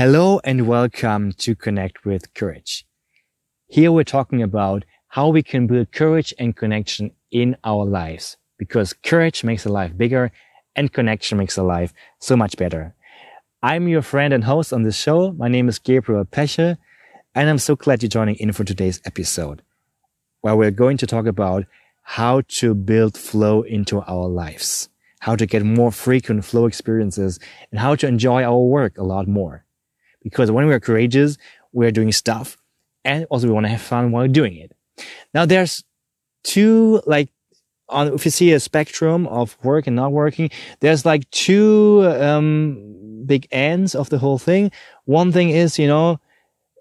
Hello and welcome to Connect with Courage. Here we're talking about how we can build courage and connection in our lives because courage makes a life bigger and connection makes a life so much better. I'm your friend and host on this show. My name is Gabriel Pecher and I'm so glad you're joining in for today's episode where we're going to talk about how to build flow into our lives, how to get more frequent flow experiences and how to enjoy our work a lot more. Because when we're courageous, we're doing stuff and also we want to have fun while doing it. Now there's two, like, on, if you see a spectrum of work and not working, there's like two, um, big ends of the whole thing. One thing is, you know,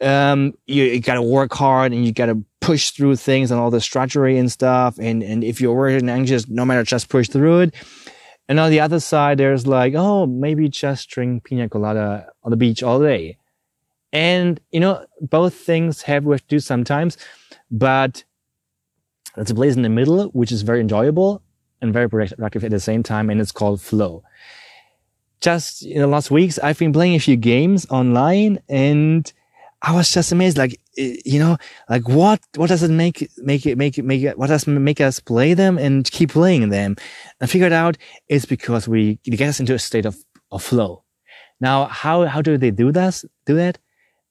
um, you, you, gotta work hard and you gotta push through things and all the strategy and stuff. And, and if you're worried and anxious, no matter, just push through it. And on the other side, there's like, oh, maybe just drink pina colada on the beach all day. And, you know, both things have work to do sometimes, but there's a place in the middle, which is very enjoyable and very productive at the same time. And it's called flow. Just in the last weeks, I've been playing a few games online and I was just amazed. Like, eh, you know, like what, what does it make, make it, make it, make it, what does make us play them and keep playing them? I figured out it's because we get us into a state of, of flow. Now, how, how do they do this, do that?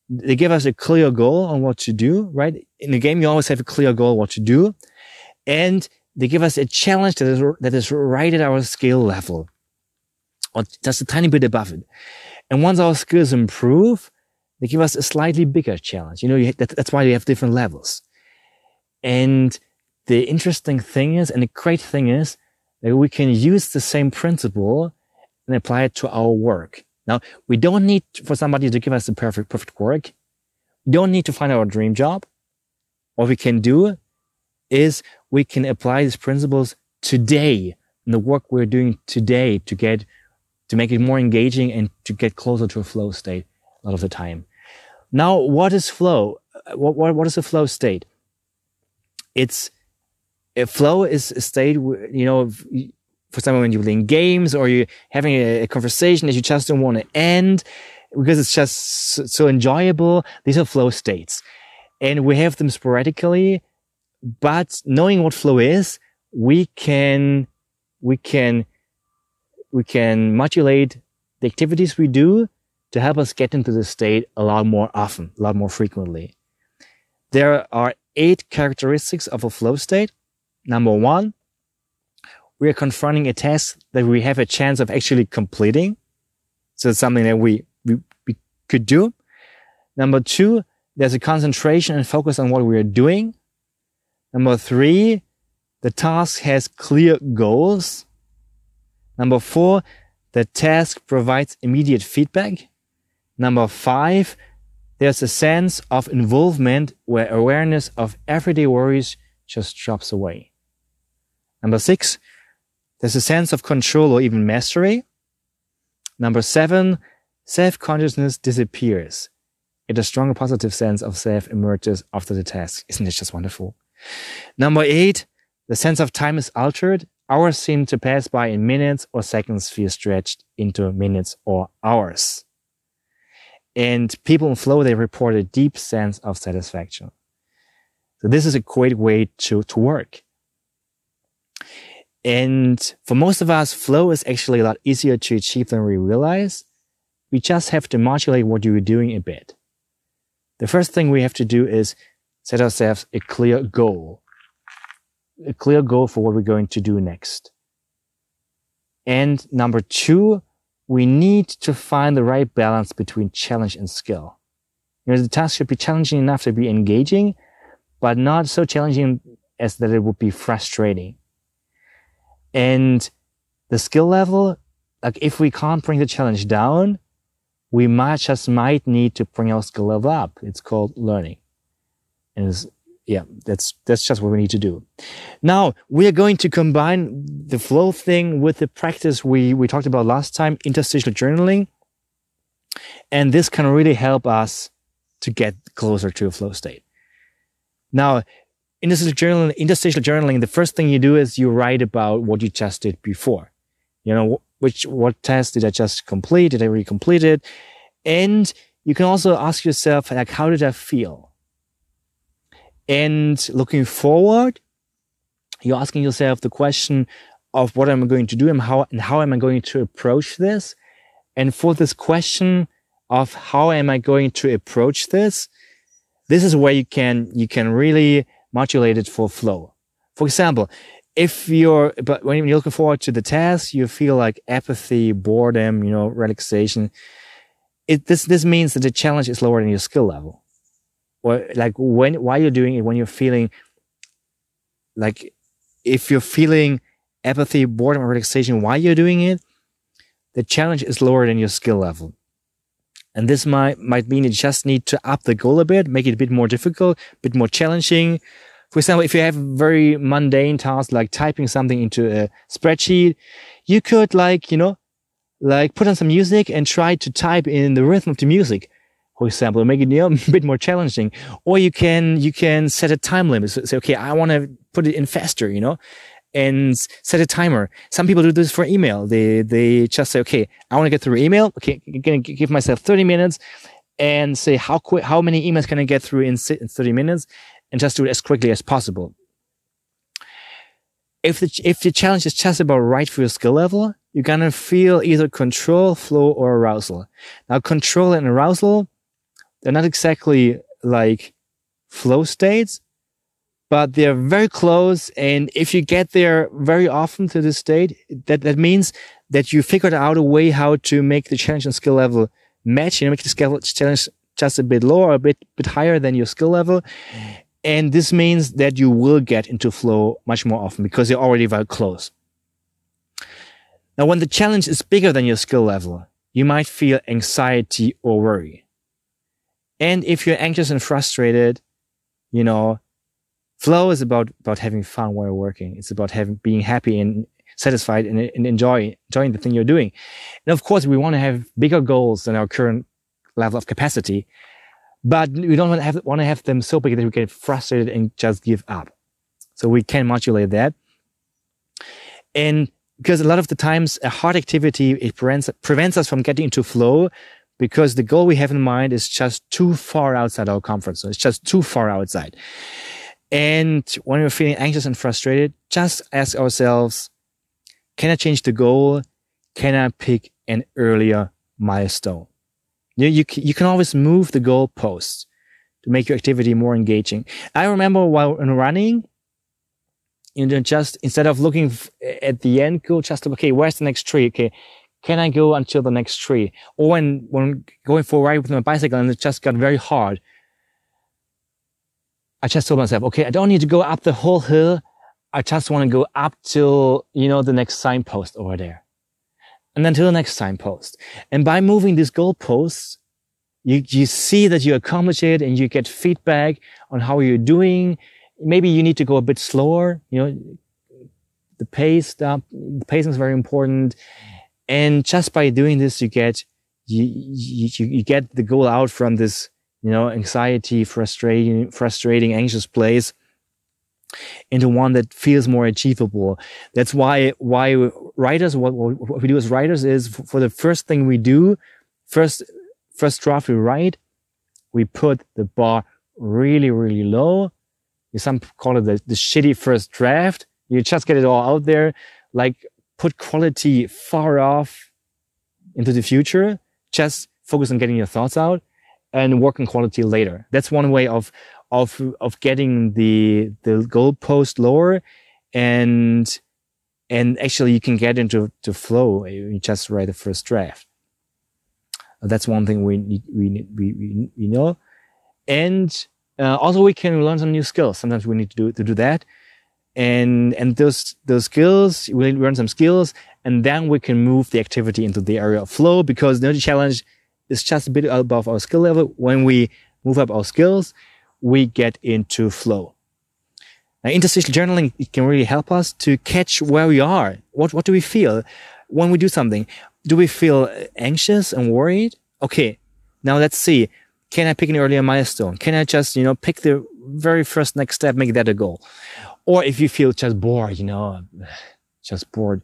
They give us a clear goal on what to do, right? In the game, you always have a clear goal what to do. And they give us a challenge that is, that is right at our skill level or just a tiny bit above it. And once our skills improve, they give us a slightly bigger challenge. You know, you, that, that's why we have different levels. And the interesting thing is, and the great thing is that we can use the same principle and apply it to our work. Now, we don't need for somebody to give us the perfect, perfect work. We don't need to find our dream job. What we can do is we can apply these principles today in the work we're doing today to get, to make it more engaging and to get closer to a flow state a lot of the time. Now, what is flow? Uh, what, what, what is a flow state? It's a flow is a state, you know, for example, when you're playing games or you're having a, a conversation that you just don't want to end because it's just so, so enjoyable. These are flow states and we have them sporadically, but knowing what flow is, we can, we can, we can modulate the activities we do to help us get into this state a lot more often, a lot more frequently. There are eight characteristics of a flow state. Number one, we are confronting a task that we have a chance of actually completing. So it's something that we, we, we could do. Number two, there's a concentration and focus on what we are doing. Number three, the task has clear goals. Number four, the task provides immediate feedback. Number five, there's a sense of involvement where awareness of everyday worries just drops away. Number six, there's a sense of control or even mastery. Number seven, self-consciousness disappears. It a stronger positive sense of self emerges after the task. Isn't it just wonderful? Number eight, the sense of time is altered. Hours seem to pass by in minutes or seconds feel stretched into minutes or hours. And people in flow, they report a deep sense of satisfaction. So this is a great way to, to work. And for most of us, flow is actually a lot easier to achieve than we realize. We just have to modulate what you're doing a bit. The first thing we have to do is set ourselves a clear goal, a clear goal for what we're going to do next. And number two, we need to find the right balance between challenge and skill. You know, the task should be challenging enough to be engaging, but not so challenging as that it would be frustrating. And the skill level, like if we can't bring the challenge down, we might just might need to bring our skill level up. It's called learning. And yeah, that's, that's just what we need to do. Now we are going to combine the flow thing with the practice we, we talked about last time, interstitial journaling. And this can really help us to get closer to a flow state. Now, interstitial journaling, interstitial journaling, the first thing you do is you write about what you just did before. You know, which, what test did I just complete? Did I really complete it? And you can also ask yourself, like, how did I feel? And looking forward, you're asking yourself the question of what am I going to do and how, and how am I going to approach this? And for this question of how am I going to approach this, this is where you can, you can really modulate it for flow. For example, if you're, but when you're looking forward to the task, you feel like apathy, boredom, you know, relaxation. It, this, this means that the challenge is lower than your skill level. Or like when, why you're doing it, when you're feeling like, if you're feeling apathy, boredom, or relaxation while you're doing it, the challenge is lower than your skill level. And this might, might mean you just need to up the goal a bit, make it a bit more difficult, a bit more challenging. For example, if you have very mundane tasks like typing something into a spreadsheet, you could like, you know, like put on some music and try to type in the rhythm of the music. For example, make it you know, a bit more challenging. Or you can, you can set a time limit. So say, okay, I want to put it in faster, you know, and set a timer. Some people do this for email. They they just say, okay, I want to get through email. Okay, I'm gonna give myself 30 minutes and say how quick, how many emails can I get through in, in 30 minutes, and just do it as quickly as possible. If the if the challenge is just about right for your skill level, you're gonna feel either control, flow, or arousal. Now, control and arousal, they're not exactly like flow states, but they're very close. And if you get there very often to this state, that, that means that you figured out a way how to make the challenge and skill level match, you know, make the skill challenge just a bit lower, a bit, bit higher than your skill level. And this means that you will get into flow much more often because you're already very close. Now, when the challenge is bigger than your skill level, you might feel anxiety or worry. And if you're anxious and frustrated, you know, flow is about about having fun while working. It's about having being happy and satisfied and, and enjoy enjoying the thing you're doing. And of course, we want to have bigger goals than our current level of capacity, but we don't want to have want to have them so big that we get frustrated and just give up. So we can modulate that. And because a lot of the times a hard activity it prevents prevents us from getting into flow because the goal we have in mind is just too far outside our comfort zone. It's just too far outside. And when we're feeling anxious and frustrated, just ask ourselves, can I change the goal? Can I pick an earlier milestone? You, you, you can always move the goal post to make your activity more engaging. I remember while running, you know, just instead of looking at the end goal, just okay, where's the next tree? Okay, can I go until the next tree? Or when, when going for a ride with my bicycle and it just got very hard, I just told myself, okay, I don't need to go up the whole hill. I just want to go up till, you know, the next signpost over there. And then to the next signpost. And by moving these goalposts, you, you see that you accomplish it and you get feedback on how you're doing. Maybe you need to go a bit slower, you know, the pace, the, the pacing is very important. And just by doing this, you get, you, you, you get the goal out from this you know, anxiety, frustrating, frustrating, anxious place into one that feels more achievable. That's why, why writers, what, what we do as writers is for the first thing we do, first, first draft we write, we put the bar really, really low. Some call it the, the shitty first draft. You just get it all out there, like put quality far off into the future. Just focus on getting your thoughts out and work on quality later. That's one way of of of getting the the goalpost lower and and actually you can get into to flow you just write the first draft. That's one thing we need we we, we, we know. And uh, also we can learn some new skills. Sometimes we need to do to do that. And and those those skills we learn some skills and then we can move the activity into the area of flow because the challenge is just a bit above our skill level. When we move up our skills, we get into flow. Now, interstitial journaling it can really help us to catch where we are. What, what do we feel when we do something? Do we feel anxious and worried? Okay. Now let's see. Can I pick an earlier milestone? Can I just, you know, pick the very first next step, make that a goal? Or if you feel just bored, you know, just bored,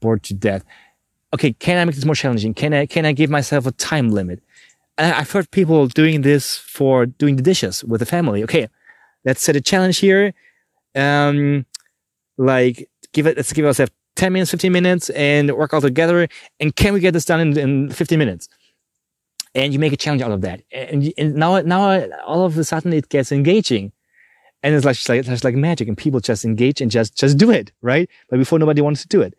bored to death okay, can I make this more challenging? Can I, can I give myself a time limit? I've heard people doing this for doing the dishes with the family. Okay, let's set a challenge here. Um, like give it, let's give ourselves 10 minutes, 15 minutes and work all together. And can we get this done in, in 15 minutes? And you make a challenge out of that. And, and now, now all of a sudden it gets engaging. And it's like, it's like, it's like magic and people just engage and just, just do it, right? But before nobody wants to do it.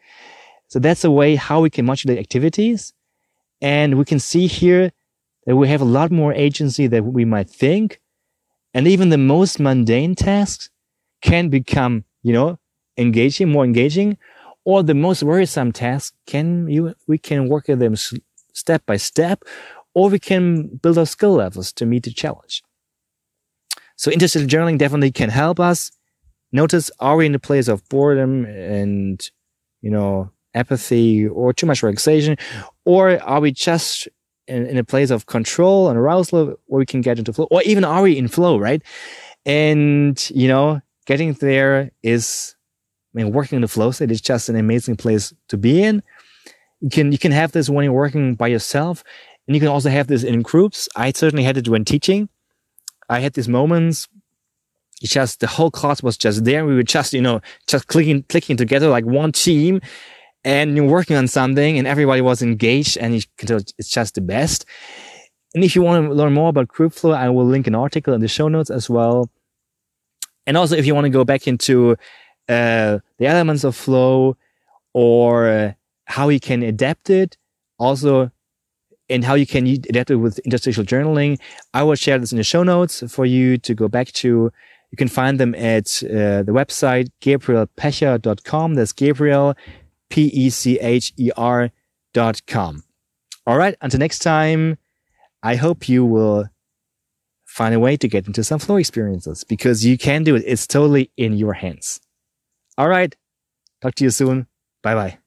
So that's a way how we can modulate activities. And we can see here that we have a lot more agency than we might think. And even the most mundane tasks can become, you know, engaging, more engaging, or the most worrisome tasks can you, we can work at them step by step, or we can build our skill levels to meet the challenge. So interstitial journaling definitely can help us. Notice, are we in the place of boredom and, you know, apathy or too much relaxation? Or are we just in, in a place of control and arousal where we can get into flow? Or even are we in flow, right? And, you know, getting there is, I mean, working in the flow state is just an amazing place to be in. You can, you can have this when you're working by yourself and you can also have this in groups. I certainly had it when teaching. I had these moments it's just the whole class was just there. We were just, you know, just clicking, clicking together like one team and you're working on something and everybody was engaged and it's just the best. And if you want to learn more about group flow, I will link an article in the show notes as well. And also, if you want to go back into uh, the elements of flow or uh, how you can adapt it, also and how you can adapt it with interstitial journaling. I will share this in the show notes for you to go back to. You can find them at uh, the website gabrielpecher.com. That's Gabriel, P-E-C-H-E-R dot com. All right. Until next time, I hope you will find a way to get into some flow experiences because you can do it. It's totally in your hands. All right. Talk to you soon. Bye bye.